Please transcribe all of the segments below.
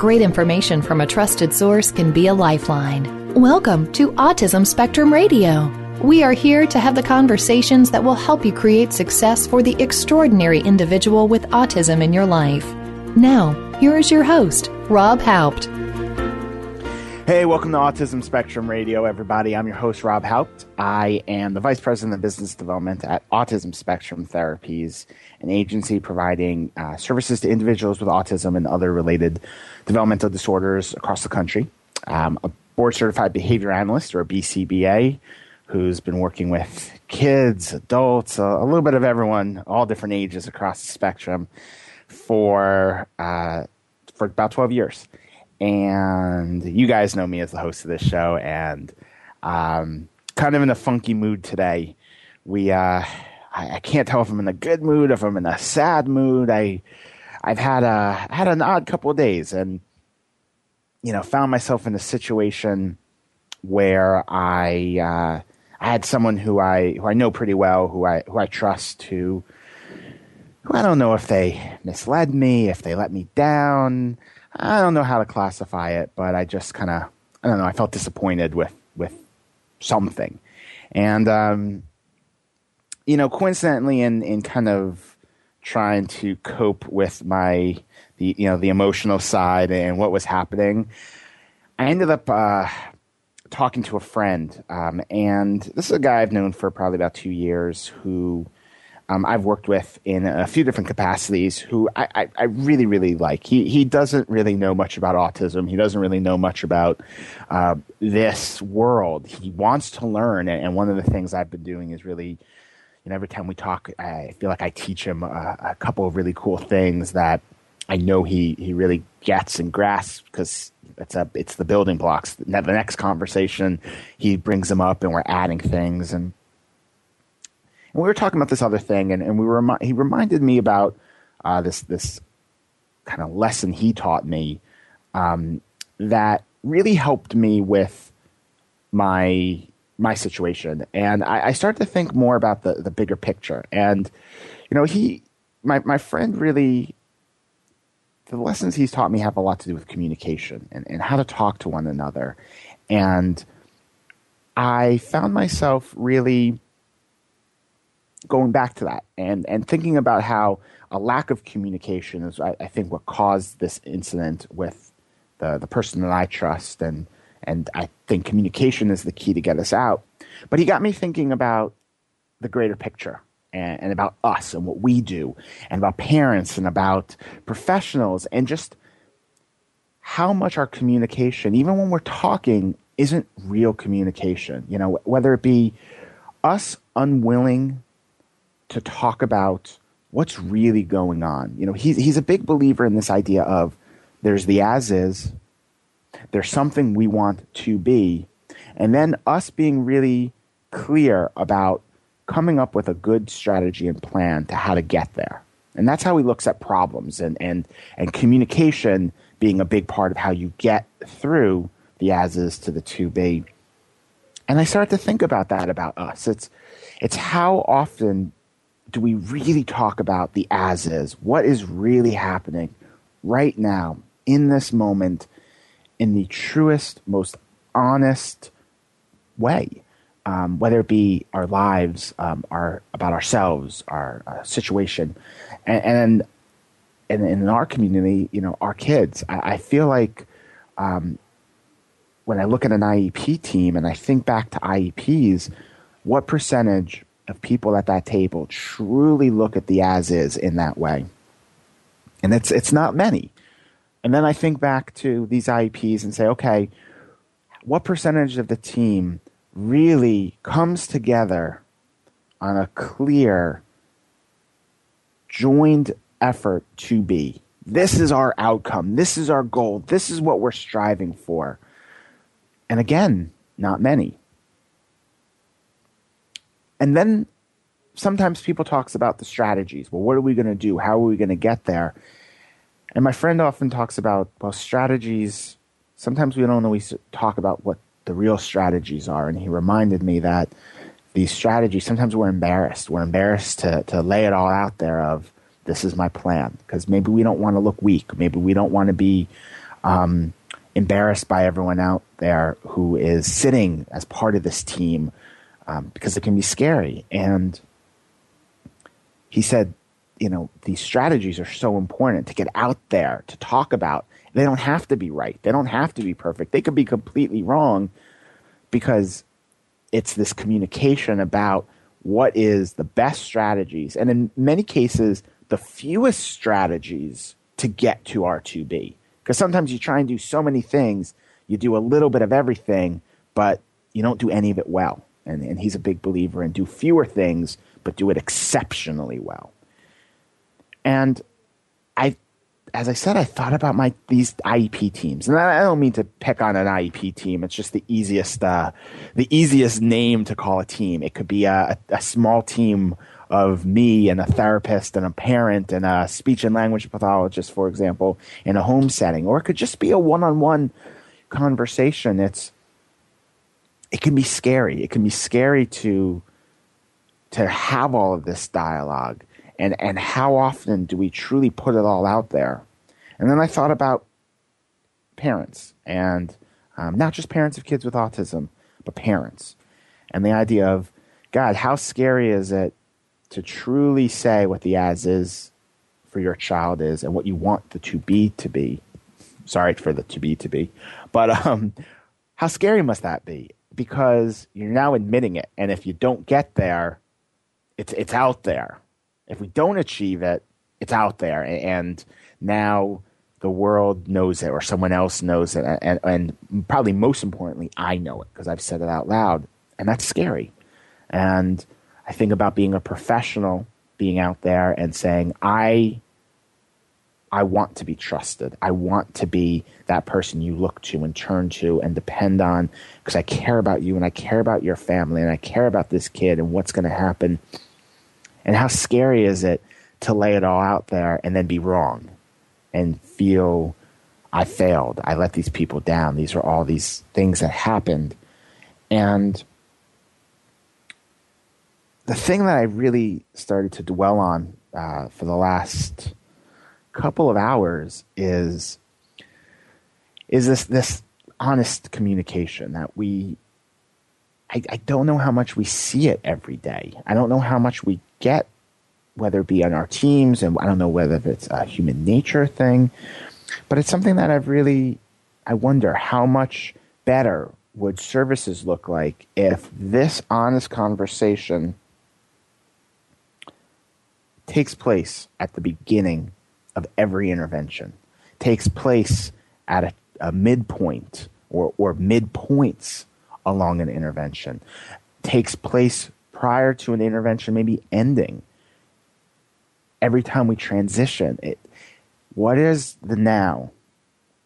great information from a trusted source can be a lifeline. Welcome to Autism Spectrum Radio. We are here to have the conversations that will help you create success for the extraordinary individual with autism in your life. Now, here is your host, Rob Haupt. Hey, welcome to Autism Spectrum Radio, everybody. I'm your host, Rob Haupt. I am the Vice President of Business Development at Autism Spectrum Therapies, an agency providing uh, services to individuals with autism and other related developmental disorders across the country. I'm a board certified behavior analyst, or BCBA, who's been working with kids, adults, a, a little bit of everyone, all different ages across the spectrum for, uh, for about 12 years and you guys know me as the host of this show, and um, kind of in a funky mood today. We, uh, I, I, can't tell if I'm in a good mood, if I'm in a sad mood. I, I've had a had an odd couple of days, and you know, found myself in a situation where I, uh, I had someone who I who I know pretty well, who I who I trust, who, who I don't know if they misled me, if they let me down. I don't know how to classify it, but I just kind of I don't know. I felt disappointed with with something, and um, you know, coincidentally, in in kind of trying to cope with my the you know the emotional side and what was happening, I ended up uh, talking to a friend, um, and this is a guy I've known for probably about two years who um, I've worked with in a few different capacities who I, I, I, really, really like. He, he doesn't really know much about autism. He doesn't really know much about uh, this world. He wants to learn. And one of the things I've been doing is really, you know, every time we talk, I feel like I teach him a, a couple of really cool things that I know he, he really gets and grasps because it's a, it's the building blocks. Now, The next conversation, he brings them up and we're adding things. And and we were talking about this other thing, and, and we were he reminded me about uh, this this kind of lesson he taught me um, that really helped me with my my situation, and I, I started to think more about the the bigger picture. And you know, he my my friend really the lessons he's taught me have a lot to do with communication and, and how to talk to one another. And I found myself really going back to that and, and thinking about how a lack of communication is, I, I, think, what caused this incident with the, the person that I trust. And, and I think communication is the key to get us out. But he got me thinking about the greater picture and, and about us and what we do and about parents and about professionals and just how much our communication, even when we're talking, isn't real communication. You know, whether it be us unwilling to talk about what's really going on. You know, he's he's a big believer in this idea of there's the as is, there's something we want to be, and then us being really clear about coming up with a good strategy and plan to how to get there. And that's how he looks at problems and, and, and communication being a big part of how you get through the as is to the to be. And I started to think about that about us. It's it's how often do we really talk about the as is? What is really happening right now in this moment in the truest, most honest way? Um, whether it be our lives, um, our about ourselves, our uh, situation, and, and, and in our community, you know, our kids. I, I feel like um, when I look at an IEP team and I think back to IEPs, what percentage of people at that table truly look at the as is in that way. And it's it's not many. And then I think back to these IEPs and say, okay, what percentage of the team really comes together on a clear, joined effort to be. This is our outcome. This is our goal. This is what we're striving for. And again, not many. And then sometimes people talks about the strategies. Well, what are we going to do? How are we going to get there? And my friend often talks about well, strategies. Sometimes we don't always talk about what the real strategies are. And he reminded me that these strategies sometimes we're embarrassed. We're embarrassed to to lay it all out there of this is my plan because maybe we don't want to look weak. Maybe we don't want to be um, embarrassed by everyone out there who is sitting as part of this team um, because it can be scary. And he said, you know, these strategies are so important to get out there to talk about. They don't have to be right. They don't have to be perfect. They could be completely wrong because it's this communication about what is the best strategies. And in many cases, the fewest strategies to get to our to be. Because sometimes you try and do so many things, you do a little bit of everything, but you don't do any of it well. And, and he's a big believer in do fewer things, but do it exceptionally well. And I, as I said, I thought about my these IEP teams, and I don't mean to pick on an IEP team. It's just the easiest, uh, the easiest name to call a team. It could be a, a small team of me and a therapist and a parent and a speech and language pathologist, for example, in a home setting, or it could just be a one-on-one conversation. It's it can be scary. It can be scary to to have all of this dialogue and and how often do we truly put it all out there? And then I thought about parents and um, not just parents of kids with autism, but parents and the idea of God, how scary is it to truly say what the as is for your child is and what you want the to be to be. Sorry for the to be to be, but um, how scary must that be? Because you're now admitting it, and if you don't get there, it's it's out there. If we don't achieve it, it's out there, and now the world knows it, or someone else knows it, and and probably most importantly, I know it because I've said it out loud, and that's scary, and I think about being a professional, being out there and saying, I I want to be trusted. I want to be that person you look to and turn to and depend on because I care about you and I care about your family and I care about this kid and what's going to happen. And how scary is it to lay it all out there and then be wrong and feel I failed. I let these people down. These are all these things that happened. And the thing that I really started to dwell on uh, for the last couple of hours is is this this honest communication that we I, I don't know how much we see it every day. I don't know how much we get, whether it be on our teams, and I don't know whether it's a human nature thing, but it's something that I've really I wonder how much better would services look like if this honest conversation takes place at the beginning of every intervention, takes place at a, a midpoint or, or midpoints along an intervention, takes place prior to an intervention, maybe ending. Every time we transition, it, what is the now?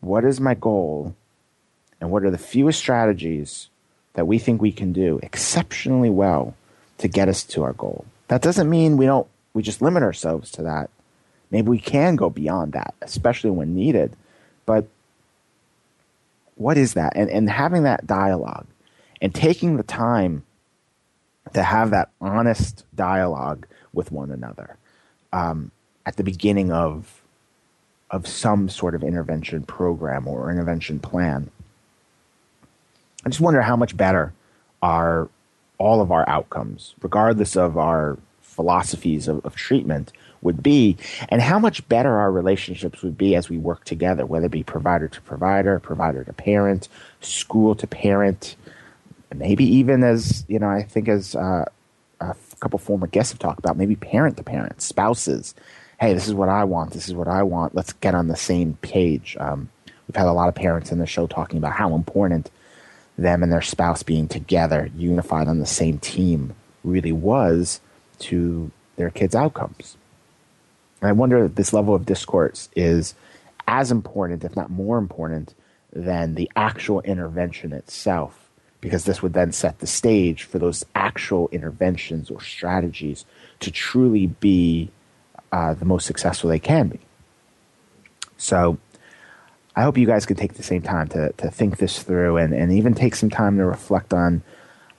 What is my goal? And what are the fewest strategies that we think we can do exceptionally well to get us to our goal? That doesn't mean we don't we just limit ourselves to that. Maybe we can go beyond that, especially when needed. But what is that? And, and having that dialogue and taking the time to have that honest dialogue with one another um, at the beginning of of some sort of intervention program or intervention plan. I just wonder how much better are all of our outcomes, regardless of our philosophies of, of treatment would be and how much better our relationships would be as we work together, whether it be provider to provider, provider to parent, school to parent, maybe even as, you know, I think as uh, a couple former guests have talked about, maybe parent to parent, spouses. Hey, this is what I want. This is what I want. Let's get on the same page. Um, we've had a lot of parents in the show talking about how important them and their spouse being together, unified on the same team, really was to their kids' outcomes. And I wonder if this level of discourse is as important, if not more important, than the actual intervention itself, because this would then set the stage for those actual interventions or strategies to truly be uh, the most successful they can be. So I hope you guys can take the same time to, to think this through and, and even take some time to reflect on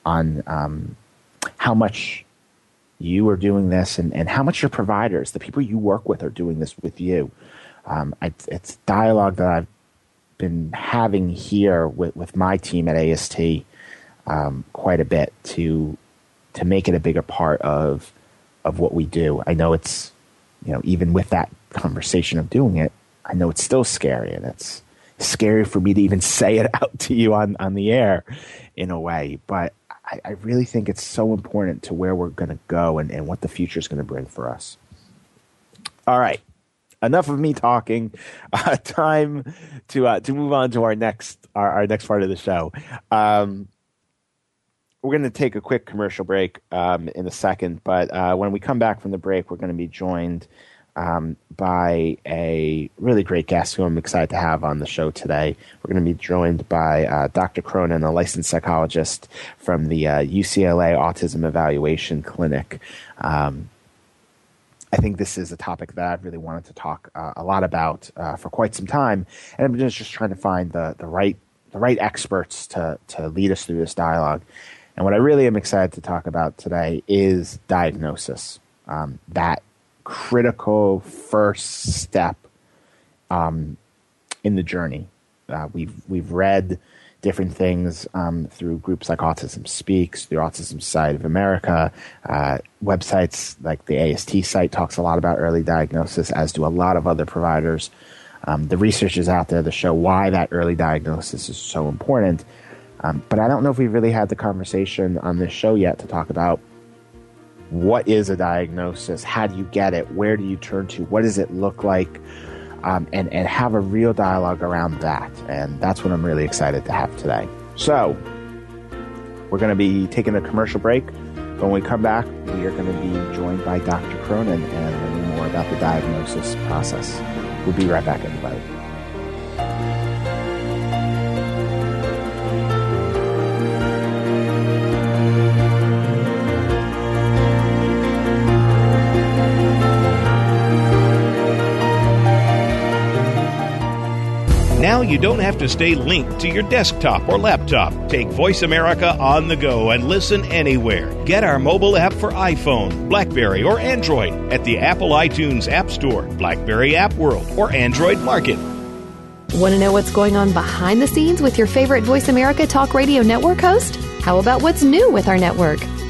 on um, how much you are doing this and, and how much your providers, the people you work with, are doing this with you. Um, it's, it's dialogue that I've been having here with, with my team at AST um, quite a bit to to make it a bigger part of of what we do. I know it's you know even with that conversation of doing it, I know it's still scary and it's scary for me to even say it out to you on on the air in a way, but I, I really think it's so important to where we're going to go and, and what the future is going to bring for us. All right enough of me talking. Uh, time to uh, to move on to our next our, our next part of the show. Um, we're going to take a quick commercial break um, in a second, but uh, when we come back from the break, we're going to be joined um, by a really great guest who I'm excited to have on the show today. We're going to be joined by uh, Dr. Cronin, a licensed psychologist from the UCLA uh, Autism Evaluation Clinic. Um, I think this is a topic that I've really wanted to talk uh, a lot about uh, for quite some time, and I'm just, just trying to find the, the right the right experts to to lead us through this dialogue. And what I really am excited to talk about today is diagnosis, um, that critical first step um, in the journey. Uh, we've we've read different things um, through groups like Autism Speaks, the Autism Society of America, uh, websites like the AST site talks a lot about early diagnosis, as do a lot of other providers. Um, the research is out there to show why that early diagnosis is so important. Um, but I don't know if we've really had the conversation on this show yet to talk about what is a diagnosis, how do you get it, where do you turn to, what does it look like, um, and, and have a real dialogue around that. And that's what I'm really excited to have today. So, we're going to be taking a commercial break. When we come back, we are going to be joined by Dr. Cronin and learning more about the diagnosis process. We'll be right back, everybody. You don't have to stay linked to your desktop or laptop. Take Voice America on the go and listen anywhere. Get our mobile app for iPhone, Blackberry, or Android at the Apple iTunes App Store, Blackberry App World, or Android Market. Want to know what's going on behind the scenes with your favorite Voice America Talk Radio Network host? How about what's new with our network?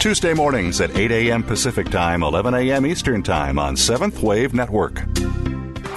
Tuesday mornings at 8 a.m. Pacific Time, 11 a.m. Eastern Time on Seventh Wave Network.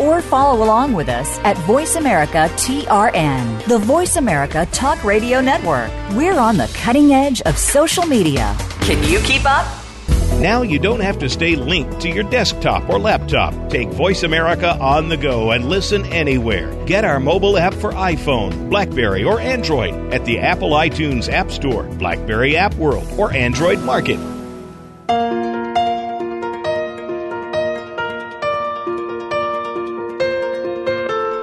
or follow along with us at Voice America TRN, the Voice America Talk Radio Network. We're on the cutting edge of social media. Can you keep up? Now you don't have to stay linked to your desktop or laptop. Take Voice America on the go and listen anywhere. Get our mobile app for iPhone, Blackberry, or Android at the Apple iTunes App Store, Blackberry App World, or Android Market.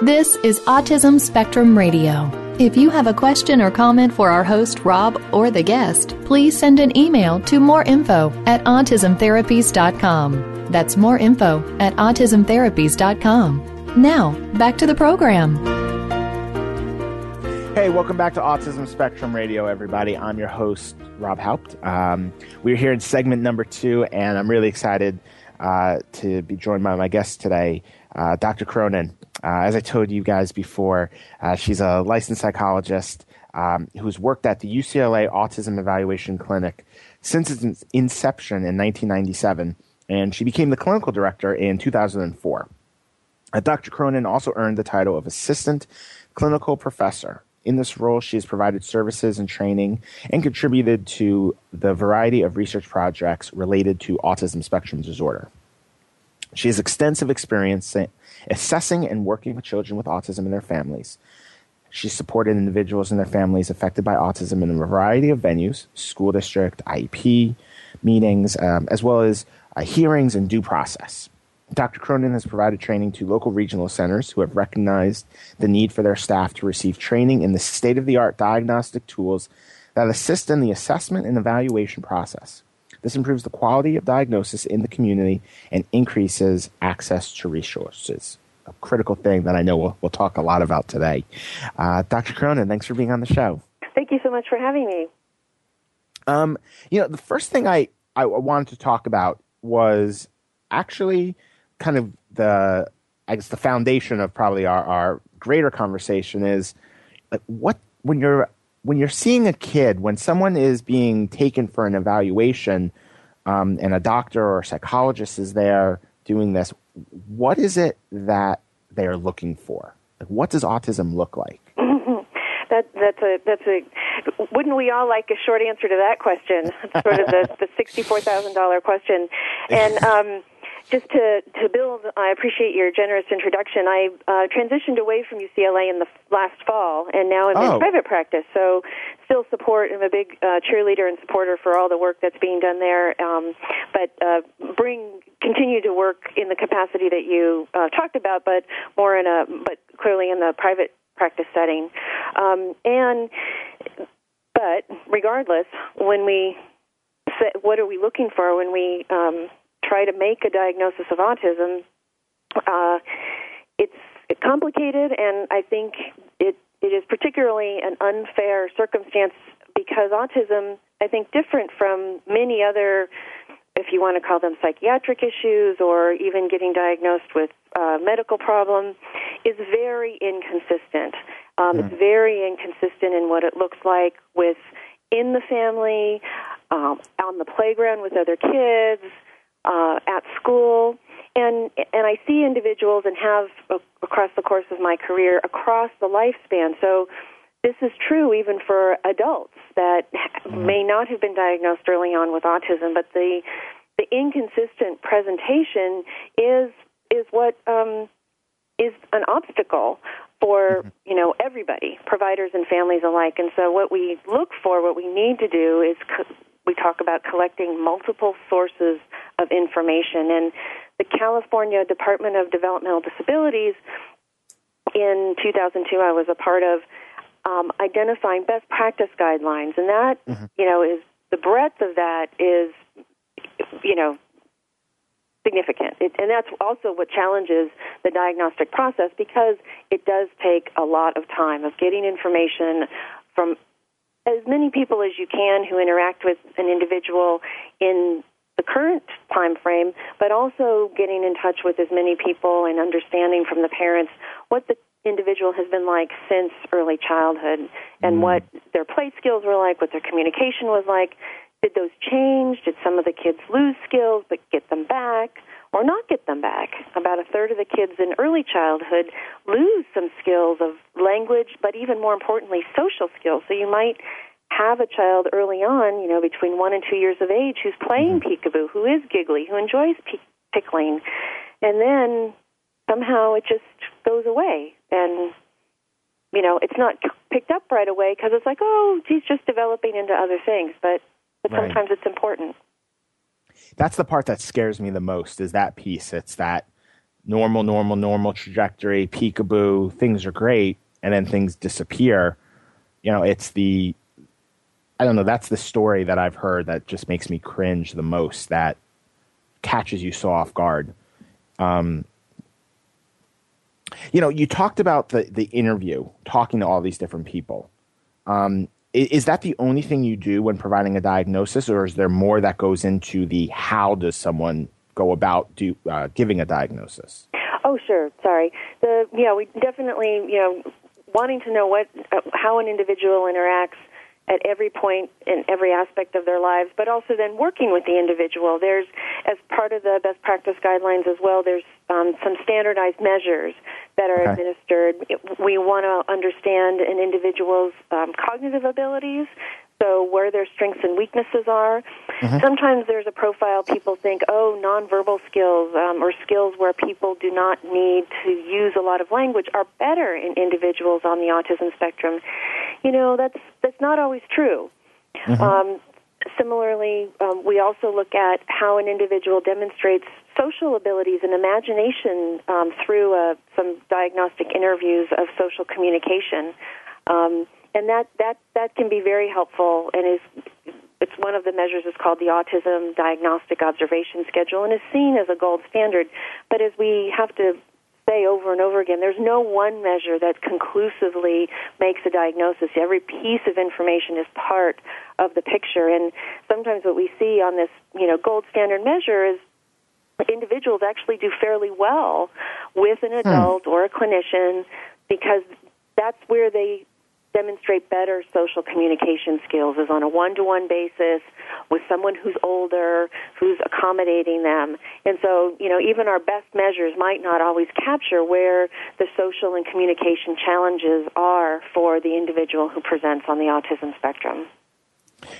This is Autism Spectrum Radio. If you have a question or comment for our host, Rob, or the guest, please send an email to moreinfo at autismtherapies.com. That's more info at autismtherapies.com. Now, back to the program. Hey, welcome back to Autism Spectrum Radio, everybody. I'm your host, Rob Haupt. Um, we're here in segment number two, and I'm really excited uh, to be joined by my guest today, uh, Dr. Cronin. Uh, as I told you guys before, uh, she's a licensed psychologist um, who's worked at the UCLA Autism Evaluation Clinic since its inception in 1997, and she became the clinical director in 2004. Uh, Dr. Cronin also earned the title of Assistant Clinical Professor. In this role, she has provided services and training and contributed to the variety of research projects related to autism spectrum disorder. She has extensive experience assessing and working with children with autism and their families. She supported individuals and their families affected by autism in a variety of venues school district, IEP, meetings, um, as well as uh, hearings and due process. Dr. Cronin has provided training to local regional centers who have recognized the need for their staff to receive training in the state of the art diagnostic tools that assist in the assessment and evaluation process. This improves the quality of diagnosis in the community and increases access to resources. A critical thing that I know we'll, we'll talk a lot about today. Uh, Dr. Cronin, thanks for being on the show. Thank you so much for having me. Um, you know, the first thing I, I wanted to talk about was actually kind of the, I guess, the foundation of probably our, our greater conversation is like what when you're when you're seeing a kid, when someone is being taken for an evaluation, um, and a doctor or a psychologist is there doing this, what is it that they're looking for? Like, what does autism look like? that that's a that's a wouldn't we all like a short answer to that question? Sort of the the sixty four thousand dollar question, and. Um, just to, to build, I appreciate your generous introduction. I uh, transitioned away from UCLA in the last fall, and now I'm oh. in private practice. So, still support. I'm a big uh, cheerleader and supporter for all the work that's being done there. Um, but uh, bring continue to work in the capacity that you uh, talked about, but more in a but clearly in the private practice setting. Um, and but regardless, when we what are we looking for when we um, try to make a diagnosis of autism, uh, it's complicated, and I think it it is particularly an unfair circumstance because autism, I think, different from many other, if you want to call them psychiatric issues or even getting diagnosed with uh, medical problem, is very inconsistent. Um, It's very inconsistent in what it looks like with in the family, um, on the playground with other kids, uh, at school, and and I see individuals and have uh, across the course of my career across the lifespan. So this is true even for adults that mm-hmm. may not have been diagnosed early on with autism, but the the inconsistent presentation is is what um, is an obstacle for mm-hmm. you know everybody, providers and families alike. And so, what we look for, what we need to do, is co- we talk about collecting multiple sources of information. And the California Department of Developmental Disabilities in 2002, I was a part of um, identifying best practice guidelines, and that mm-hmm. you know is the breadth of that is you know significant, it, and that's also what challenges the diagnostic process because it does take a lot of time of getting information from as many people as you can who interact with an individual in the current time frame, but also getting in touch with as many people and understanding from the parents what the individual has been like since early childhood and mm. what their play skills were like, what their communication was like. Did those change? Did some of the kids lose skills but get them back or not get them back? About a third of the kids in early childhood lose some skills of language, but even more importantly, social skills. So you might have a child early on, you know, between one and two years of age, who's playing mm-hmm. peekaboo, who is giggly, who enjoys pe- pickling, and then somehow it just goes away, and you know, it's not picked up right away because it's like, oh, he's just developing into other things, but but right. sometimes it's important. That's the part that scares me the most. Is that piece? It's that normal, normal, normal trajectory, peekaboo, things are great, and then things disappear. You know, it's the I don't know, that's the story that I've heard that just makes me cringe the most, that catches you so off guard. Um, you know, you talked about the, the interview, talking to all these different people. Um, is, is, that the only thing you do when providing a diagnosis, or is there more that goes into the how does someone go about do, uh, giving a diagnosis? Oh, sure. Sorry. The yeah, we definitely you know wanting to know what uh, how an individual interacts at every point in every aspect of their lives, but also then working with the individual. There's, as part of the best practice guidelines as well, there's um, some standardized measures that are okay. administered. We want to understand an individual's um, cognitive abilities, so where their strengths and weaknesses are. Mm-hmm. Sometimes there's a profile people think, oh, nonverbal skills um, or skills where people do not need to use a lot of language are better in individuals on the autism spectrum. You know, that's that's not always true. Mm-hmm. Um, similarly, um, we also look at how an individual demonstrates social abilities and imagination um, through uh, some diagnostic interviews of social communication. Um, and that that that can be very helpful and is it's one of the measures is called the autism diagnostic observation schedule and is seen as a gold standard but as we have to say over and over again there's no one measure that conclusively makes a diagnosis every piece of information is part of the picture and sometimes what we see on this you know gold standard measure is individuals actually do fairly well with an hmm. adult hmm. or a clinician because that's where they demonstrate better social communication skills is on a one-to-one basis with someone who's older, who's accommodating them. And so, you know, even our best measures might not always capture where the social and communication challenges are for the individual who presents on the autism spectrum.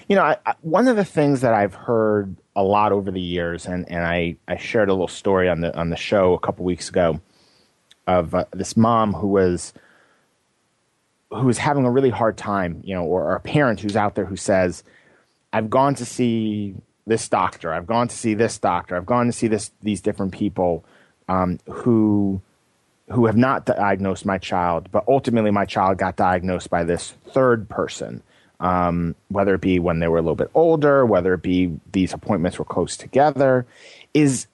You know, I, I, one of the things that I've heard a lot over the years, and, and I, I shared a little story on the on the show a couple weeks ago of uh, this mom who was – who is having a really hard time, you know, or, or a parent who's out there who says, I've gone to see this doctor, I've gone to see this doctor, I've gone to see this these different people um, who who have not diagnosed my child, but ultimately my child got diagnosed by this third person. Um, whether it be when they were a little bit older, whether it be these appointments were close together, is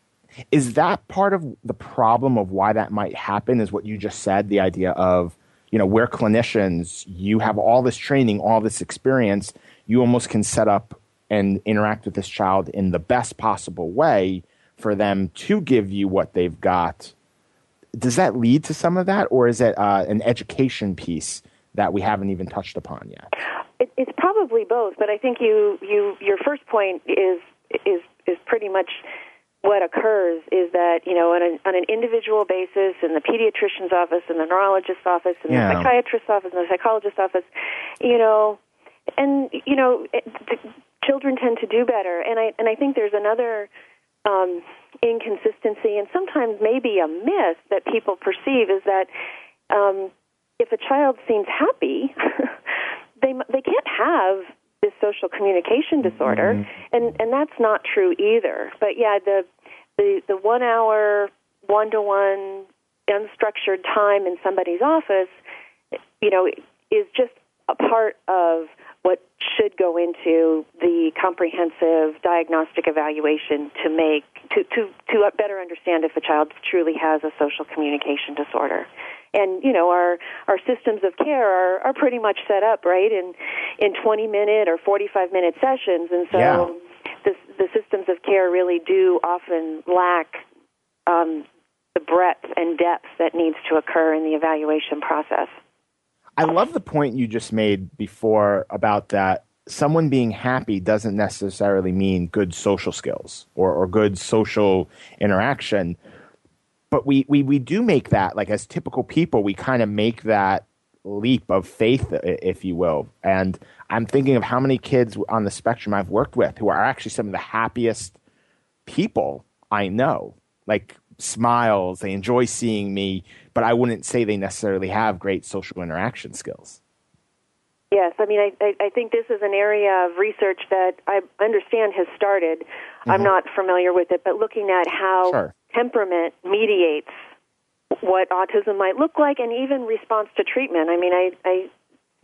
is that part of the problem of why that might happen? Is what you just said, the idea of you know, we're clinicians, you have all this training, all this experience, you almost can set up and interact with this child in the best possible way for them to give you what they've got. Does that lead to some of that, or is it uh, an education piece that we haven't even touched upon yet? It, it's probably both, but I think you, you your first point is is is pretty much what occurs is that you know on an, on an individual basis in the pediatrician's office in the neurologist's office in yeah. the psychiatrist's office in the psychologist's office you know and you know it, the children tend to do better and i and i think there's another um inconsistency and sometimes maybe a myth that people perceive is that um if a child seems happy they they can't have this social communication disorder, mm-hmm. and and that's not true either. But yeah, the the the one hour one to one unstructured time in somebody's office, you know, is just a part of should go into the comprehensive diagnostic evaluation to make to to to better understand if a child truly has a social communication disorder and you know our our systems of care are are pretty much set up right in in 20 minute or 45 minute sessions and so yeah. the the systems of care really do often lack um, the breadth and depth that needs to occur in the evaluation process. I love the point you just made before about that someone being happy doesn't necessarily mean good social skills or, or good social interaction but we, we, we do make that like as typical people we kind of make that leap of faith, if you will. And I'm thinking of how many kids on the spectrum I've worked with who are actually some of the happiest people I know. Like smiles, they enjoy seeing me, but I wouldn't say they necessarily have great social interaction skills. Yes, I mean, I, I, I think this is an area of research that I understand has started. Mm-hmm. I'm not familiar with it, but looking at how sure. temperament mediates what autism might look like and even response to treatment. I mean, I, I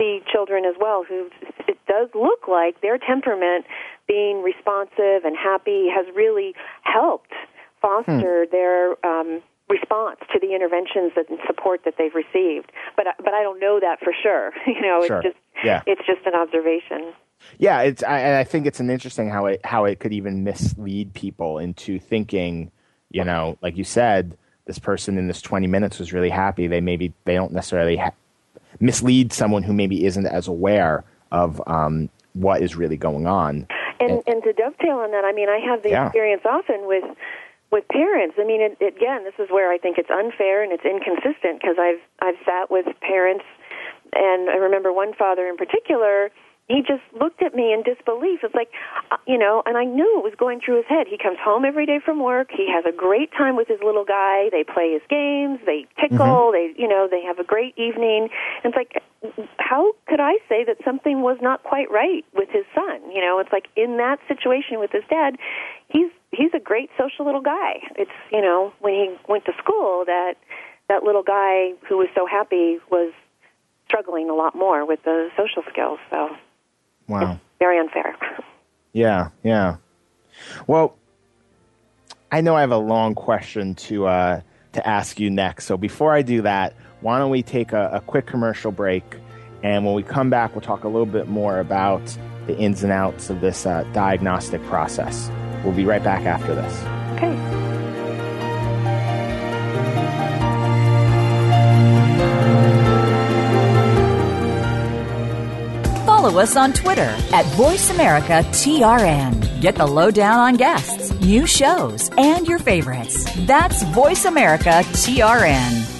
see children as well who it does look like their temperament being responsive and happy has really helped foster hmm. their um, response to the interventions and support that they've received. But but I don't know that for sure. you know, sure. it's just yeah. it's just an observation. Yeah, it's I, I think it's an interesting how it how it could even mislead people into thinking, you know, like you said, this person in this 20 minutes was really happy. They maybe they don't necessarily ha- mislead someone who maybe isn't as aware of um, what is really going on. And, and, and to dovetail on that, I mean, I have the yeah. experience often with with parents. I mean, it, again, this is where I think it's unfair and it's inconsistent because I've I've sat with parents, and I remember one father in particular he just looked at me in disbelief. It's like, uh, you know, and I knew it was going through his head. He comes home every day from work. He has a great time with his little guy. They play his games. They tickle. Mm-hmm. They, you know, they have a great evening. And it's like, how could I say that something was not quite right with his son? You know, it's like in that situation with his dad, he's he's a great social little guy. It's you know, when he went to school, that that little guy who was so happy was struggling a lot more with the social skills. So Wow. Very unfair. Yeah, yeah. Well, I know I have a long question to uh, to ask you next. So before I do that, why don't we take a, a quick commercial break? And when we come back, we'll talk a little bit more about the ins and outs of this uh, diagnostic process. We'll be right back after this. Okay. follow us on Twitter at VoiceAmericaTRN. Get the lowdown on guests, new shows, and your favorites. That's VoiceAmericaTRN.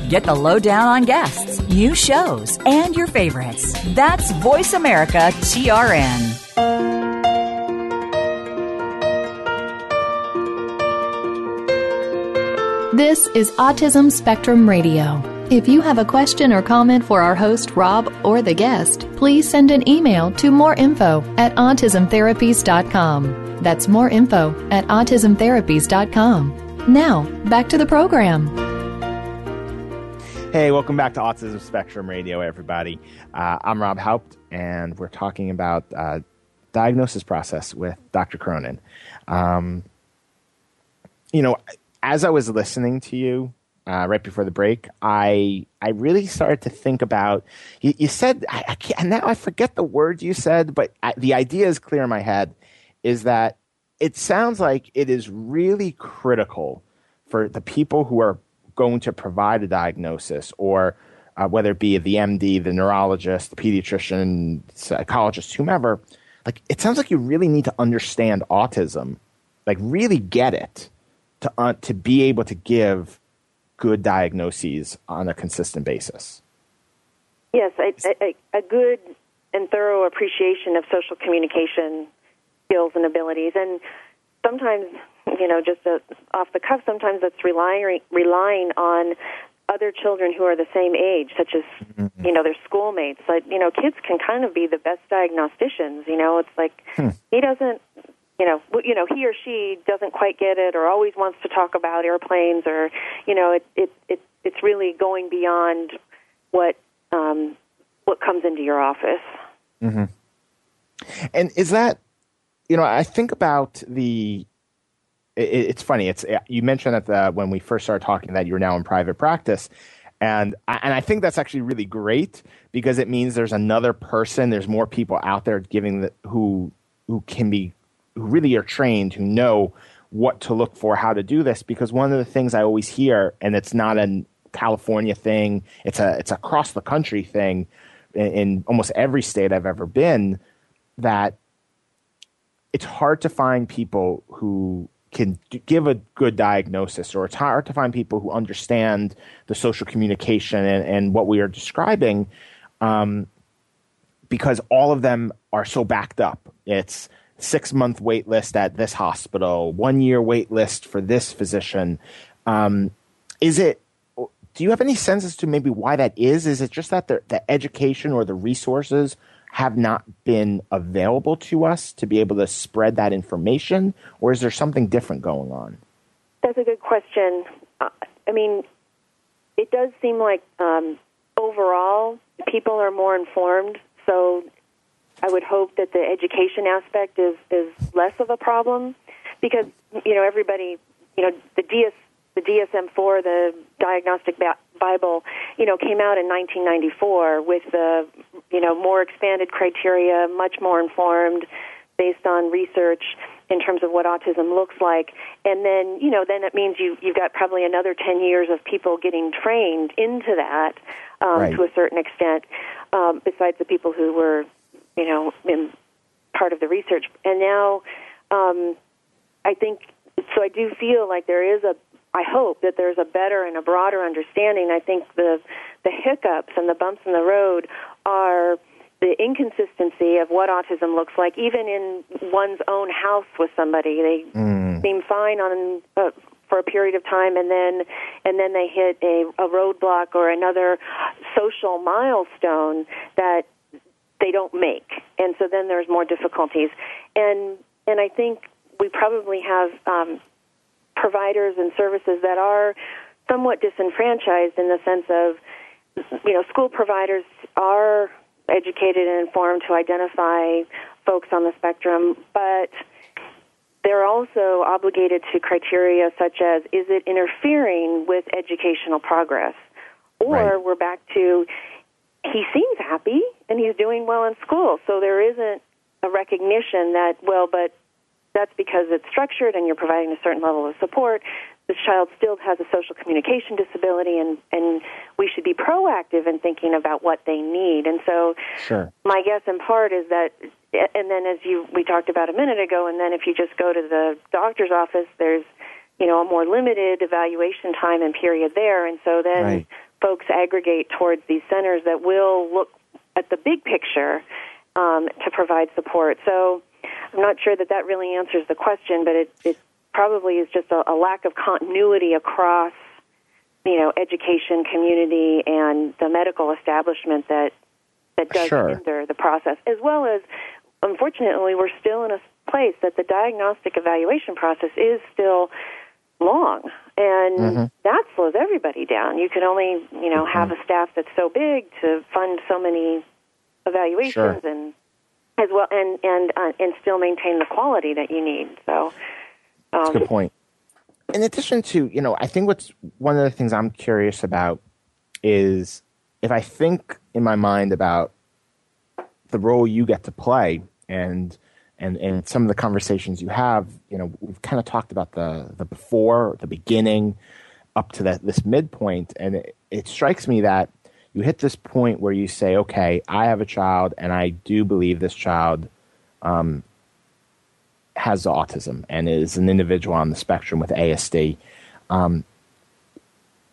Get the lowdown on guests, new shows, and your favorites. That's Voice America TRN. This is Autism Spectrum Radio. If you have a question or comment for our host, Rob, or the guest, please send an email to moreinfo at autismtherapies.com. That's more info at autismtherapies.com. Now, back to the program. Hey, welcome back to Autism Spectrum Radio, everybody. Uh, I'm Rob Haupt, and we're talking about uh, diagnosis process with Dr. Cronin. Um, you know, as I was listening to you uh, right before the break, I I really started to think about. You, you said I, I can't now. I forget the word you said, but I, the idea is clear in my head is that it sounds like it is really critical for the people who are going to provide a diagnosis or uh, whether it be the MD, the neurologist, the pediatrician, psychologist, whomever, like it sounds like you really need to understand autism, like really get it to uh, to be able to give good diagnoses on a consistent basis. Yes, a, a, a good and thorough appreciation of social communication skills and abilities. And sometimes, you know, just a, off the cuff, sometimes it's relying relying on other children who are the same age, such as mm-hmm. you know their schoolmates. Like you know, kids can kind of be the best diagnosticians. You know, it's like hmm. he doesn't. You know, you know, he or she doesn't quite get it, or always wants to talk about airplanes, or you know, it it, it it's really going beyond what um, what comes into your office. Mm-hmm. And is that, you know, I think about the. It, it's funny. It's uh, you mentioned that the, when we first started talking that you're now in private practice, and and I think that's actually really great because it means there's another person. There's more people out there giving the, who who can be who really are trained who know what to look for, how to do this. Because one of the things I always hear, and it's not a California thing, it's a it's across the country thing in, in almost every state I've ever been that it's hard to find people who can give a good diagnosis, or it's hard to find people who understand the social communication and, and what we are describing, um, because all of them are so backed up. It's six month wait list at this hospital, one year wait list for this physician. Um, is it? Do you have any sense as to maybe why that is? Is it just that the, the education or the resources have not been available to us to be able to spread that information, or is there something different going on? That's a good question. Uh, I mean, it does seem like um, overall people are more informed, so I would hope that the education aspect is is less of a problem because you know everybody, you know, the DS the DSM-4, the Diagnostic Bible, you know, came out in 1994 with the, you know, more expanded criteria, much more informed, based on research in terms of what autism looks like. And then, you know, then it means you you've got probably another 10 years of people getting trained into that um, right. to a certain extent, um, besides the people who were, you know, in part of the research. And now, um, I think so. I do feel like there is a I hope that there's a better and a broader understanding. I think the the hiccups and the bumps in the road are the inconsistency of what autism looks like, even in one's own house with somebody. They mm. seem fine on uh, for a period of time, and then and then they hit a, a roadblock or another social milestone that they don't make, and so then there's more difficulties. And and I think we probably have um, providers and services that are somewhat disenfranchised in the sense of, you know, school providers are educated and informed to identify folks on the spectrum, but they're also obligated to criteria such as is it interfering with educational progress? Or right. we're back to he seems happy and he's doing well in school, so there isn't a recognition that, well, but that's because it's structured and you're providing a certain level of support. This child still has a social communication disability, and, and we should be proactive in thinking about what they need. And so, sure. my guess in part is that, and then as you we talked about a minute ago, and then if you just go to the doctor's office, there's you know a more limited evaluation time and period there, and so then right. folks aggregate towards these centers that will look at the big picture um, to provide support. So I'm not sure that that really answers the question, but it, it probably is just a, a lack of continuity across, you know, education, community, and the medical establishment that that does sure. hinder the process, as well as, unfortunately, we're still in a place that the diagnostic evaluation process is still long and mm-hmm. that slows everybody down you can only you know mm-hmm. have a staff that's so big to fund so many evaluations sure. and as well, and and uh, and still maintain the quality that you need. So, um, that's a good point. In addition to, you know, I think what's one of the things I'm curious about is if I think in my mind about the role you get to play and and and some of the conversations you have, you know, we've kind of talked about the the before, the beginning, up to that this midpoint, and it, it strikes me that you hit this point where you say, okay, I have a child, and I do believe this child um, has autism and is an individual on the spectrum with ASD. Um,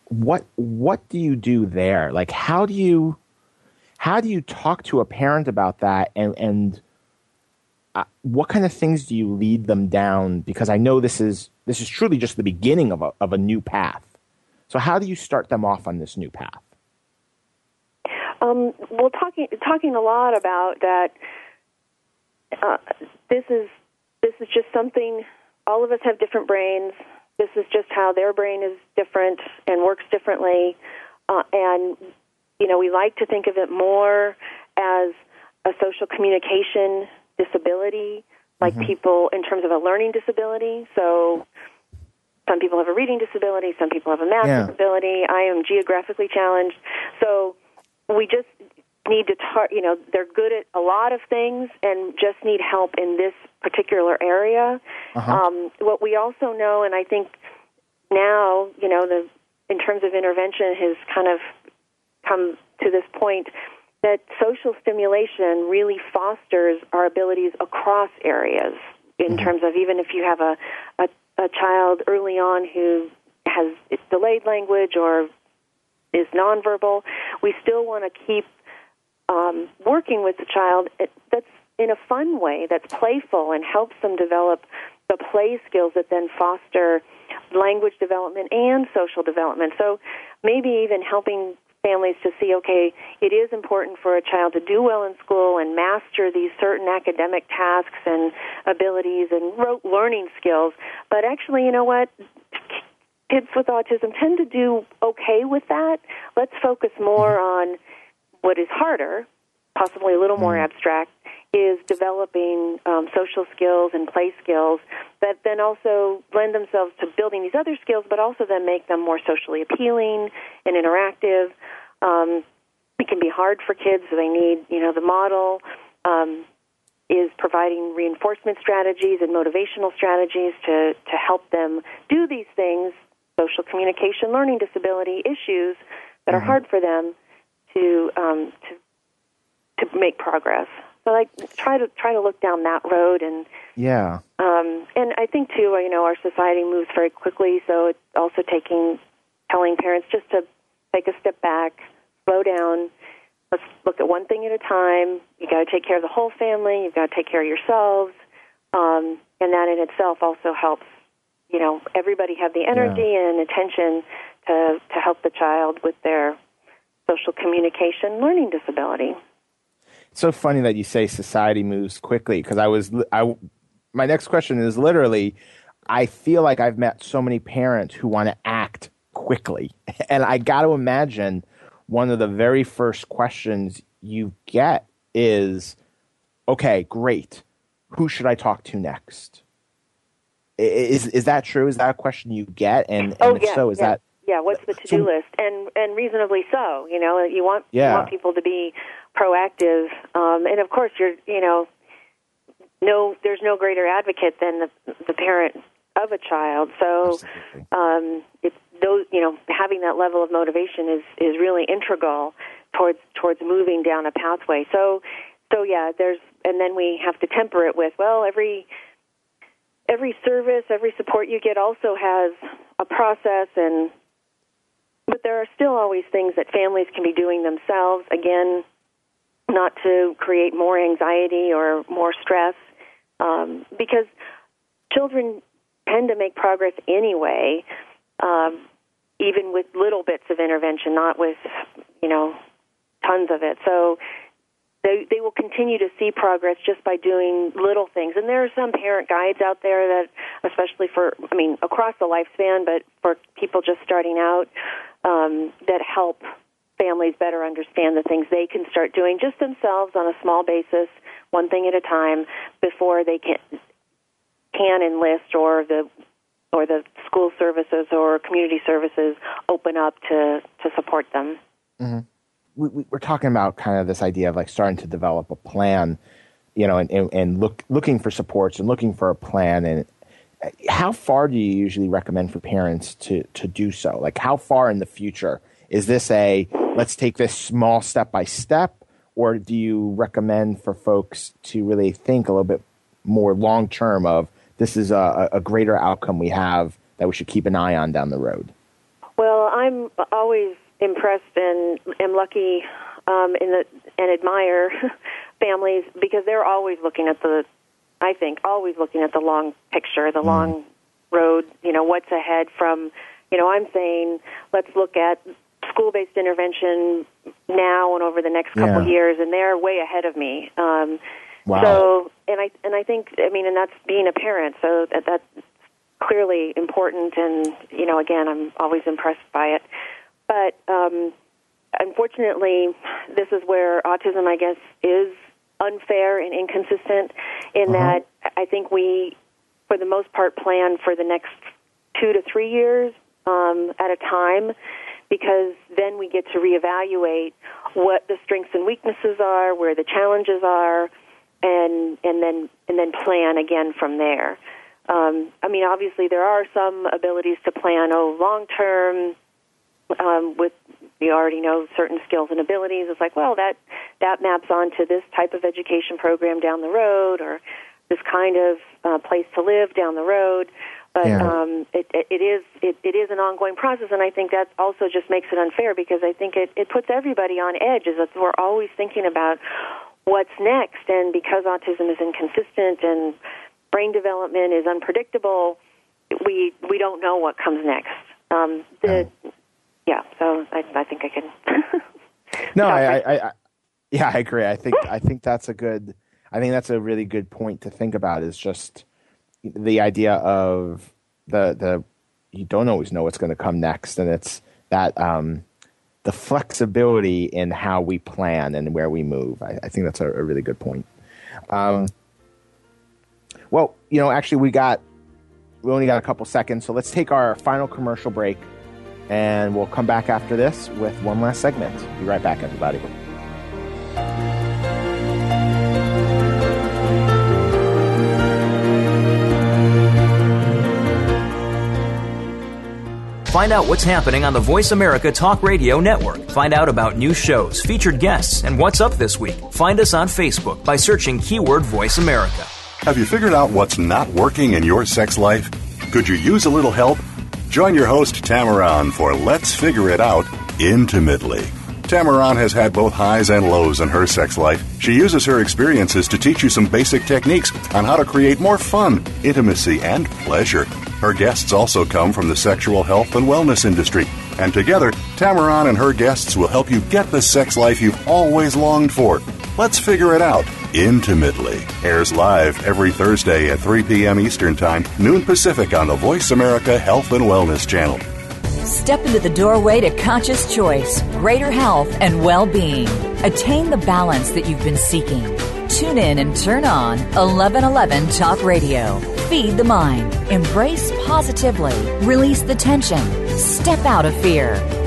what what do you do there? Like, how do you how do you talk to a parent about that and and uh, what kind of things do you lead them down? Because I know this is this is truly just the beginning of a of a new path. So how do you start them off on this new path? Um, well, talking talking a lot about that. Uh, this is this is just something. All of us have different brains. This is just how their brain is different and works differently. Uh, and you know, we like to think of it more as a social communication disability, like mm-hmm. people in terms of a learning disability. So some people have a reading disability, some people have a math yeah. disability. I am geographically challenged. So we just need to tar- you know they're good at a lot of things and just need help in this particular area uh-huh. um, what we also know and i think now you know the in terms of intervention has kind of come to this point that social stimulation really fosters our abilities across areas in mm-hmm. terms of even if you have a, a, a child early on who has delayed language or is nonverbal, we still want to keep um, working with the child that's in a fun way, that's playful and helps them develop the play skills that then foster language development and social development. So maybe even helping families to see okay, it is important for a child to do well in school and master these certain academic tasks and abilities and rote learning skills. But actually, you know what? Kids with autism tend to do okay with that. Let's focus more mm-hmm. on what is harder, possibly a little more mm. abstract, is developing um, social skills and play skills that then also lend themselves to building these other skills, but also then make them more socially appealing and interactive. Um, it can be hard for kids, so they need, you know, the model um, is providing reinforcement strategies and motivational strategies to, to help them do these things, social communication, learning disability issues that mm-hmm. are hard for them to, um, to, to make progress. So like try to try to look down that road and yeah. Um, and I think too, you know, our society moves very quickly, so it's also taking telling parents just to take a step back, slow down. Let's look at one thing at a time. You got to take care of the whole family. You've got to take care of yourselves, um, and that in itself also helps. You know, everybody have the energy yeah. and attention to to help the child with their social communication learning disability. It's so funny that you say society moves quickly because I was I my next question is literally I feel like I've met so many parents who want to act quickly. And I got to imagine one of the very first questions you get is okay, great. Who should I talk to next? Is is that true? Is that a question you get? And, and oh, if yeah, so, is yeah. that yeah, what's the to do so, list? And and reasonably so. You know, you want yeah. you want people to be proactive, um, and of course, you're you know, no, there's no greater advocate than the the parent of a child. So, um, it's those you know having that level of motivation is is really integral towards towards moving down a pathway. So, so yeah, there's and then we have to temper it with well every every service, every support you get also has a process and but there are still always things that families can be doing themselves, again, not to create more anxiety or more stress, um, because children tend to make progress anyway, um, even with little bits of intervention, not with, you know, tons of it. So they they will continue to see progress just by doing little things. And there are some parent guides out there that, especially for I mean across the lifespan, but for people just starting out, um, that help families better understand the things they can start doing just themselves on a small basis, one thing at a time, before they can can enlist or the or the school services or community services open up to to support them. Mm-hmm we, are talking about kind of this idea of like starting to develop a plan, you know, and, and, and look looking for supports and looking for a plan. And uh, how far do you usually recommend for parents to to do so? Like, how far in the future is this a let's take this small step by step, or do you recommend for folks to really think a little bit more long term of this is a, a greater outcome we have that we should keep an eye on down the road? Well, I'm always impressed and am lucky um, in the and admire families because they're always looking at the I think, always looking at the long picture, the mm. long road. You know, what's ahead from. You know, I'm saying let's look at school-based intervention now and over the next couple yeah. years, and they're way ahead of me. Um, wow. So, and I and I think, I mean, and that's being a parent. So that that's clearly important, and you know, again, I'm always impressed by it. But um, unfortunately, this is where autism, I guess, is unfair and inconsistent in uh-huh. that I think we, for the most part, plan for the next two to three years um, at a time because then we get to reevaluate what the strengths and weaknesses are, where the challenges are, and and then and then plan again from there. Um, I mean, obviously, there are some abilities to plan. Oh, long term, um, with you already know certain skills and abilities. It's like, well, that that maps onto this type of education program down the road, or this kind of uh, place to live down the road. But yeah. um, it, it is it, it is an ongoing process, and I think that also just makes it unfair because I think it, it puts everybody on edge. Is that we're always thinking about what's next, and because autism is inconsistent and brain development is unpredictable, we we don't know what comes next. Um, the, yeah, so I, I think I can. no, I, I, I, yeah, I agree. I think I think that's a good. I think that's a really good point to think about. Is just the idea of the the you don't always know what's going to come next, and it's that um, the flexibility in how we plan and where we move. I, I think that's a, a, really good point. Um, well, you know, actually, we got we only got a couple seconds, so let's take our final commercial break and we'll come back after this with one last segment. Be right back, everybody. Find out what's happening on the Voice America Talk Radio Network. Find out about new shows, featured guests, and what's up this week. Find us on Facebook by searching keyword Voice America. Have you figured out what's not working in your sex life? Could you use a little help? Join your host, Tamaran, for Let's Figure It Out Intimately. Tamaran has had both highs and lows in her sex life. She uses her experiences to teach you some basic techniques on how to create more fun, intimacy, and pleasure. Her guests also come from the sexual health and wellness industry. And together, Tamaran and her guests will help you get the sex life you've always longed for. Let's figure it out intimately. Airs live every Thursday at 3 p.m. Eastern Time, noon Pacific on the Voice America Health and Wellness Channel. Step into the doorway to conscious choice, greater health, and well being. Attain the balance that you've been seeking. Tune in and turn on 1111 Talk Radio. Feed the mind. Embrace positively. Release the tension. Step out of fear.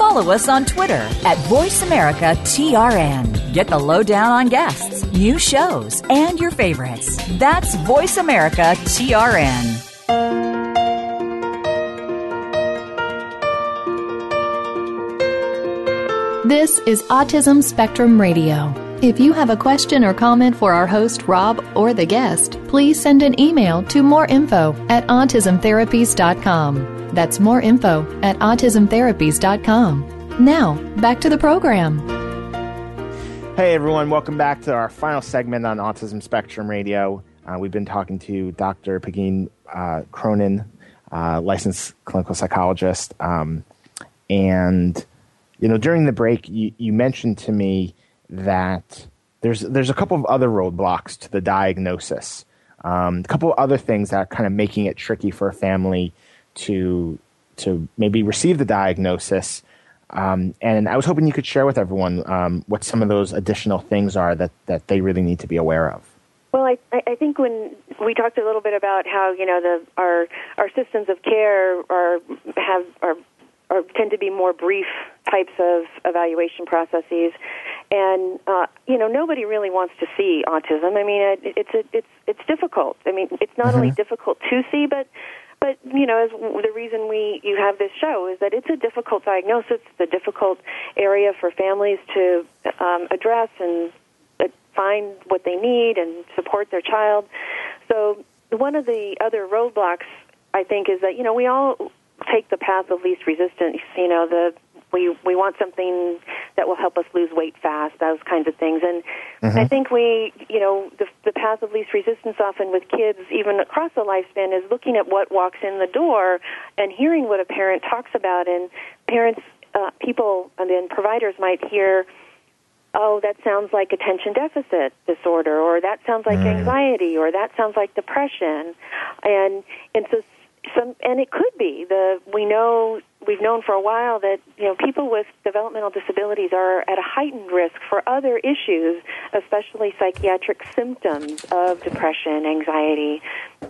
follow us on Twitter at VoiceAmericaTRN. Get the lowdown on guests, new shows, and your favorites. That's VoiceAmericaTRN. This is Autism Spectrum Radio. If you have a question or comment for our host, Rob, or the guest, please send an email to moreinfo at autismtherapies.com. That's more info at autismtherapies.com. Now, back to the program. Hey everyone, welcome back to our final segment on Autism Spectrum Radio. Uh, we've been talking to Dr. Pegeen uh, Cronin, uh, licensed clinical psychologist. Um, and, you know, during the break, you, you mentioned to me that there's, there's a couple of other roadblocks to the diagnosis. Um, a couple of other things that are kind of making it tricky for a family to to maybe receive the diagnosis Um, and I was hoping you could share with everyone um, what some of those additional things are that, that they really need to be aware of. Well, I, I think when we talked a little bit about how you know the our our systems of care are have are, are tend to be more brief types of evaluation processes, and uh, you know nobody really wants to see autism. I mean, it, it's a, it's it's difficult. I mean, it's not mm-hmm. only difficult to see, but but you know, as the reason we you have this show is that it's a difficult diagnosis. It's a difficult area for families to um, address and find what they need and support their child. So one of the other roadblocks I think is that you know we all take the path of least resistance. You know the we we want something that will help us lose weight fast, those kinds of things. And mm-hmm. I think we, you know, the, the path of least resistance often with kids, even across the lifespan, is looking at what walks in the door and hearing what a parent talks about. And parents, uh, people, and then providers might hear oh, that sounds like attention deficit disorder, or that sounds like mm. anxiety, or that sounds like depression, and and so some, and it could be the we know we've known for a while that you know people with developmental disabilities are at a heightened risk for other issues, especially psychiatric symptoms of depression, anxiety,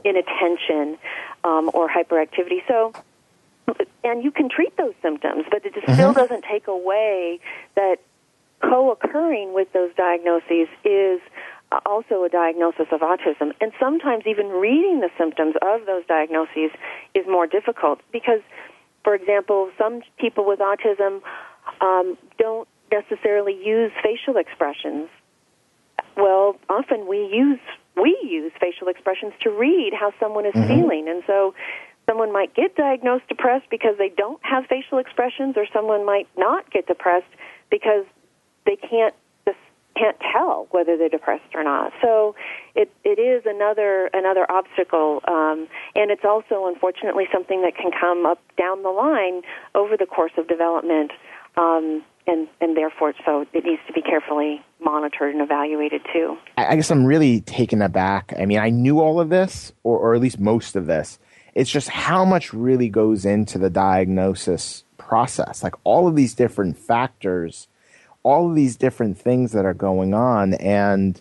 inattention, um, or hyperactivity. So and you can treat those symptoms, but it mm-hmm. still doesn't take away that co-occurring with those diagnoses is also a diagnosis of autism. And sometimes even reading the symptoms of those diagnoses is more difficult because, for example, some people with autism um, don't necessarily use facial expressions. Well, often we use we use facial expressions to read how someone is mm-hmm. feeling, and so someone might get diagnosed depressed because they don't have facial expressions, or someone might not get depressed because they can't can't tell whether they're depressed or not. So it it is another another obstacle, um, and it's also unfortunately something that can come up down the line over the course of development. Um, and, and therefore, so it needs to be carefully monitored and evaluated too. I guess I'm really taken aback. I mean, I knew all of this, or, or at least most of this. It's just how much really goes into the diagnosis process. Like all of these different factors all of these different things that are going on. And,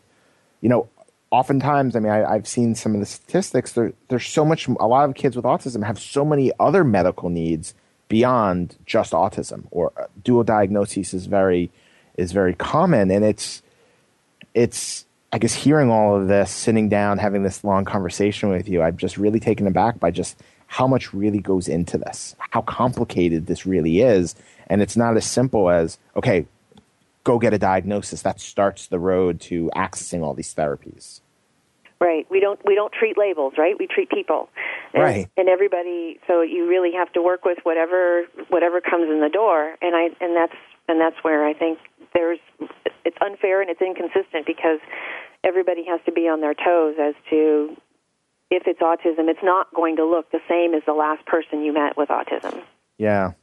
you know, oftentimes, I mean, I, have seen some of the statistics. There, there's so much, a lot of kids with autism have so many other medical needs beyond just autism or uh, dual diagnosis is very, is very common. And it's, it's, I guess hearing all of this, sitting down, having this long conversation with you, I'm just really taken aback by just how much really goes into this, how complicated this really is. And it's not as simple as, okay, go get a diagnosis. That starts the road to accessing all these therapies. Right. We don't we don't treat labels, right? We treat people. And, right. And everybody so you really have to work with whatever whatever comes in the door and I and that's and that's where I think there's it's unfair and it's inconsistent because everybody has to be on their toes as to if it's autism, it's not going to look the same as the last person you met with autism. Yeah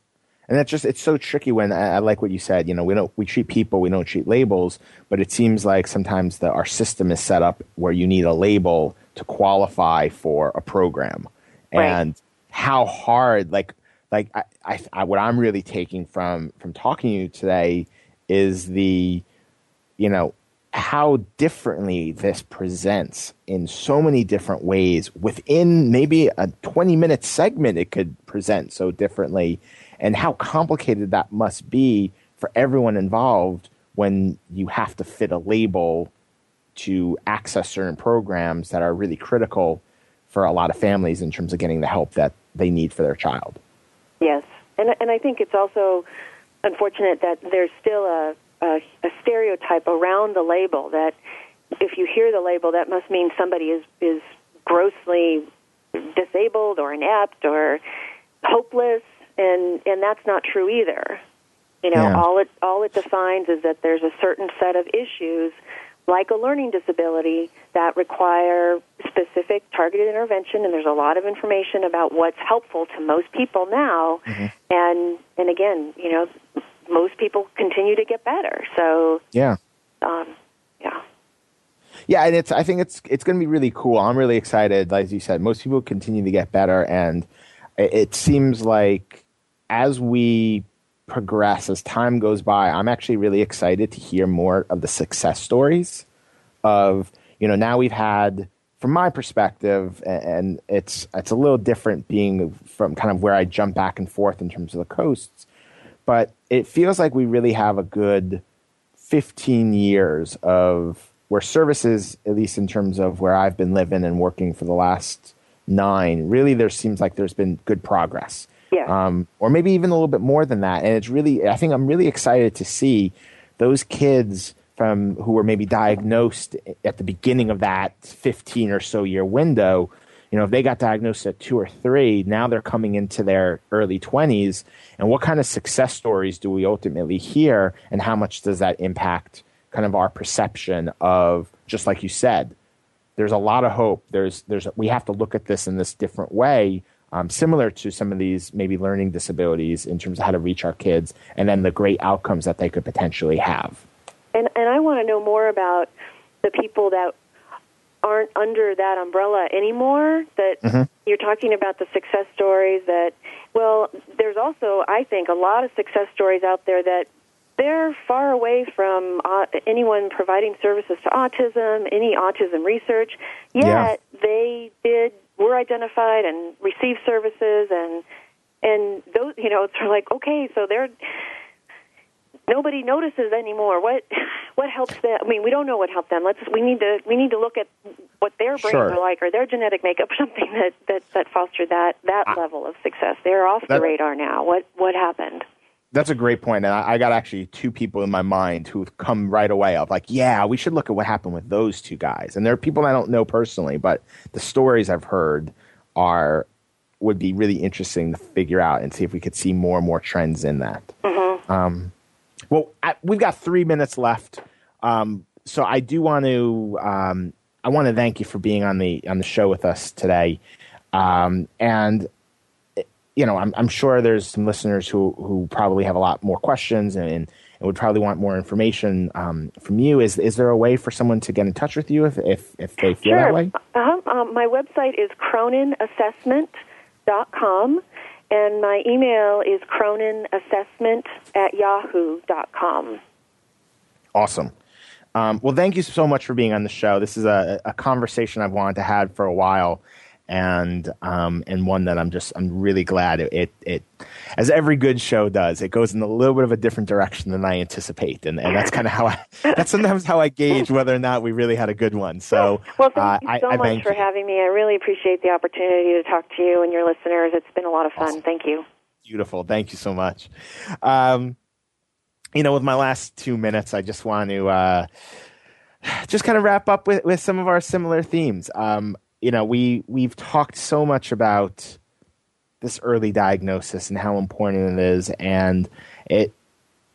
and that's just it's so tricky when I, I, like what you said you know we don't we treat people we don't treat labels but it seems like sometimes the, our system is set up where you need a label to qualify for a program right. and how hard like like I, I, I, what i'm really taking from from talking to you today is the you know how differently this presents in so many different ways within maybe a 20 minute segment it could present so differently and how complicated that must be for everyone involved when you have to fit a label to access certain programs that are really critical for a lot of families in terms of getting the help that they need for their child. Yes, and and I think it's also unfortunate that there's still a, a, a stereotype around the label that if you hear the label, that must mean somebody is is grossly disabled or inept or hopeless and and that's not true either. You know, yeah. all it all it defines is that there's a certain set of issues like a learning disability that require specific targeted intervention and there's a lot of information about what's helpful to most people now mm-hmm. and and again you know most people continue to get better so yeah um, yeah yeah and it's i think it's it's going to be really cool i'm really excited as you said most people continue to get better and it, it seems like as we progress, as time goes by, I'm actually really excited to hear more of the success stories of, you know, now we've had from my perspective, and it's it's a little different being from kind of where I jump back and forth in terms of the coasts, but it feels like we really have a good 15 years of where services, at least in terms of where I've been living and working for the last nine, really there seems like there's been good progress. Yeah. Um, or maybe even a little bit more than that. And it's really, I think I'm really excited to see those kids from who were maybe diagnosed at the beginning of that 15 or so year window. You know, if they got diagnosed at two or three, now they're coming into their early 20s. And what kind of success stories do we ultimately hear? And how much does that impact kind of our perception of, just like you said, there's a lot of hope. There's, there's, we have to look at this in this different way, um, similar to some of these maybe learning disabilities in terms of how to reach our kids and then the great outcomes that they could potentially have. And and I want to know more about the people that aren't under that umbrella anymore. That mm-hmm. you're talking about the success stories. That well, there's also I think a lot of success stories out there that they're far away from uh, anyone providing services to autism, any autism research. Yet Yeah. they were identified and received services and and those you know it's like okay so they're nobody notices anymore. What what helps them? I mean we don't know what helped them. Let's we need to we need to look at what their brains Sure. are like or their genetic makeup something that that that fostered that that level of success. They're off the radar now. What what happened That's a great point, and I, I got actually two people in my mind who've come right away of like, yeah, we should look at what happened with those two guys. And there are people I don't know personally, but the stories I've heard are would be really interesting to figure out and see if we could see more and more trends in that. Um, well, I, we've got three minutes left, um, so I do want to um, I want to thank you for being on the on the show with us today, um, and you know, I'm, I'm sure there's some listeners who, who probably have a lot more questions and, and would probably want more information um, from you. Is is there a way for someone to get in touch with you if if, if they feel sure that way? uh-huh. um, my website is croninassessment.com and my email is croninassessment at yahoo.com Awesome. Um, well, thank you so much for being on the show. This is a, a conversation I've wanted to have for a while, and um, and one that I'm just I'm really glad it, it it as every good show does. It goes in a little bit of a different direction than I anticipate, and, and that's kind of how I that's sometimes how I gauge whether or not we really had a good one. So Well, thank uh, you so I much for you. having me. I really appreciate the opportunity to talk to you and your listeners. It's been a lot of fun. Thank you. Beautiful. Thank you so much. Um, you know, with my last two minutes, I just want to uh, just kind of wrap up with, with some of our similar themes. Um, you know, we we've talked so much about this early diagnosis and how important it is, and it,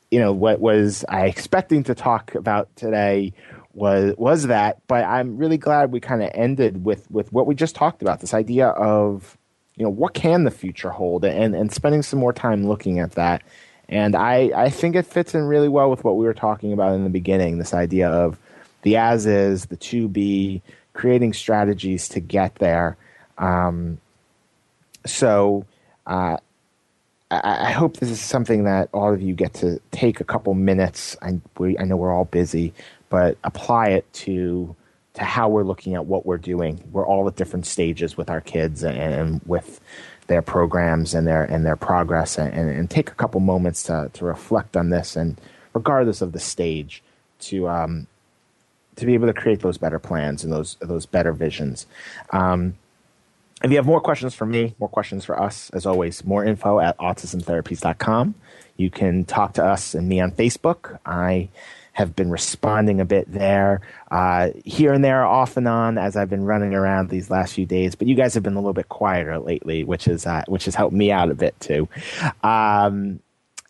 you know, what was I expecting to talk about today was was that, but I'm really glad we kind of ended with with what we just talked about. This idea of you know what can the future hold and and spending some more time looking at that and i i think it fits in really well with what we were talking about in the beginning this idea of the as is the to be creating strategies to get there um, so uh, I, I hope this is something that all of you get to take a couple minutes. I, we, I know we're all busy, but apply it to to how we're looking at what we're doing. We're all at different stages with our kids and, and with their programs and their and their progress, and, and, take a couple moments to to reflect on this, and regardless of the stage, to um, to be able to create those better plans and those those better visions. Um, if you have more questions for me, more questions for us, as always, more info at autismtherapies.com. You can talk to us and me on Facebook. I have been responding a bit there, uh, here and there, off and on, as I've been running around these last few days. But you guys have been a little bit quieter lately, which is uh, which has helped me out a bit too. Um,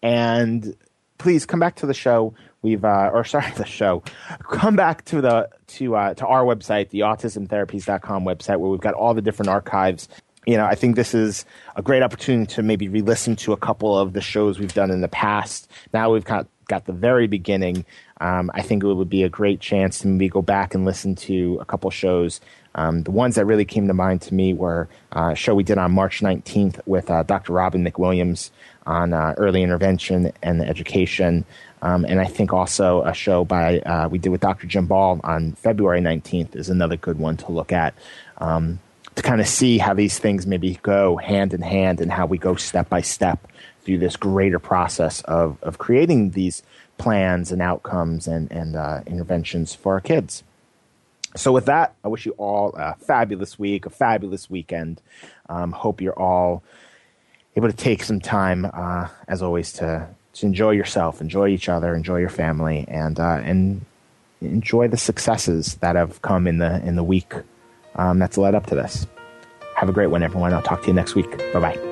and please come back to the show. We've uh, or sorry, the show. Come back to the to uh, to our website, the autismtherapies.com website, where we've got all the different archives. You know, I think this is a great opportunity to maybe re-listen to a couple of the shows we've done in the past. Now we've got got the very beginning, um, I think it would be a great chance to maybe go back and listen to a couple shows. Um, the ones that really came to mind to me were uh, a show we did on March 19th with uh, Dr. Robin McWilliams on uh, early intervention and education. Um, and I think also a show by uh, we did with Dr. Jim Ball on February 19th is another good one to look at um, to kind of see how these things maybe go hand in hand and how we go step by step through this greater process of, of creating these plans and outcomes and, and uh, interventions for our kids. So, with that, I wish you all a fabulous week, a fabulous weekend. Um, hope you're all able to take some time, uh, as always, to, to enjoy yourself, enjoy each other, enjoy your family, and uh, and enjoy the successes that have come in the in the week um, that's led up to this. Have a great one, everyone. I'll talk to you next week. Bye bye.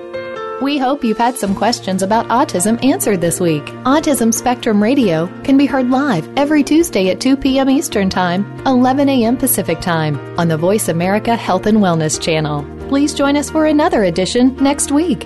We hope you've had some questions about autism answered this week. Autism Spectrum Radio can be heard live every Tuesday at 2 p.m. Eastern Time, 11 a.m. Pacific Time on the Voice America Health and Wellness channel. Please join us for another edition next week.